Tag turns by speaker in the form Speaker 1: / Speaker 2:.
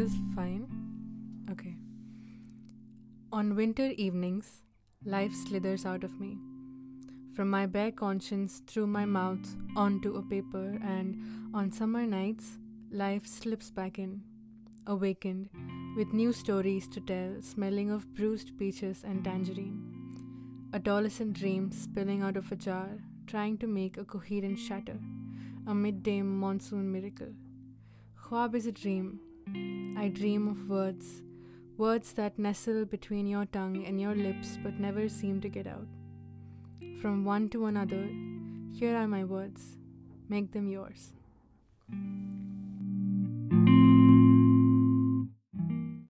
Speaker 1: this fine? Okay. On winter evenings, life slithers out of me. From my bare conscience through my mouth onto a paper, and on summer nights, life slips back in, awakened, with new stories to tell, smelling of bruised peaches and tangerine. Adolescent dreams spilling out of a jar, trying to make a coherent shatter, a midday monsoon miracle. Khwab is a dream. I dream of words, words that nestle between your tongue and your lips but never seem to get out. From one to another, here are my words. Make them yours.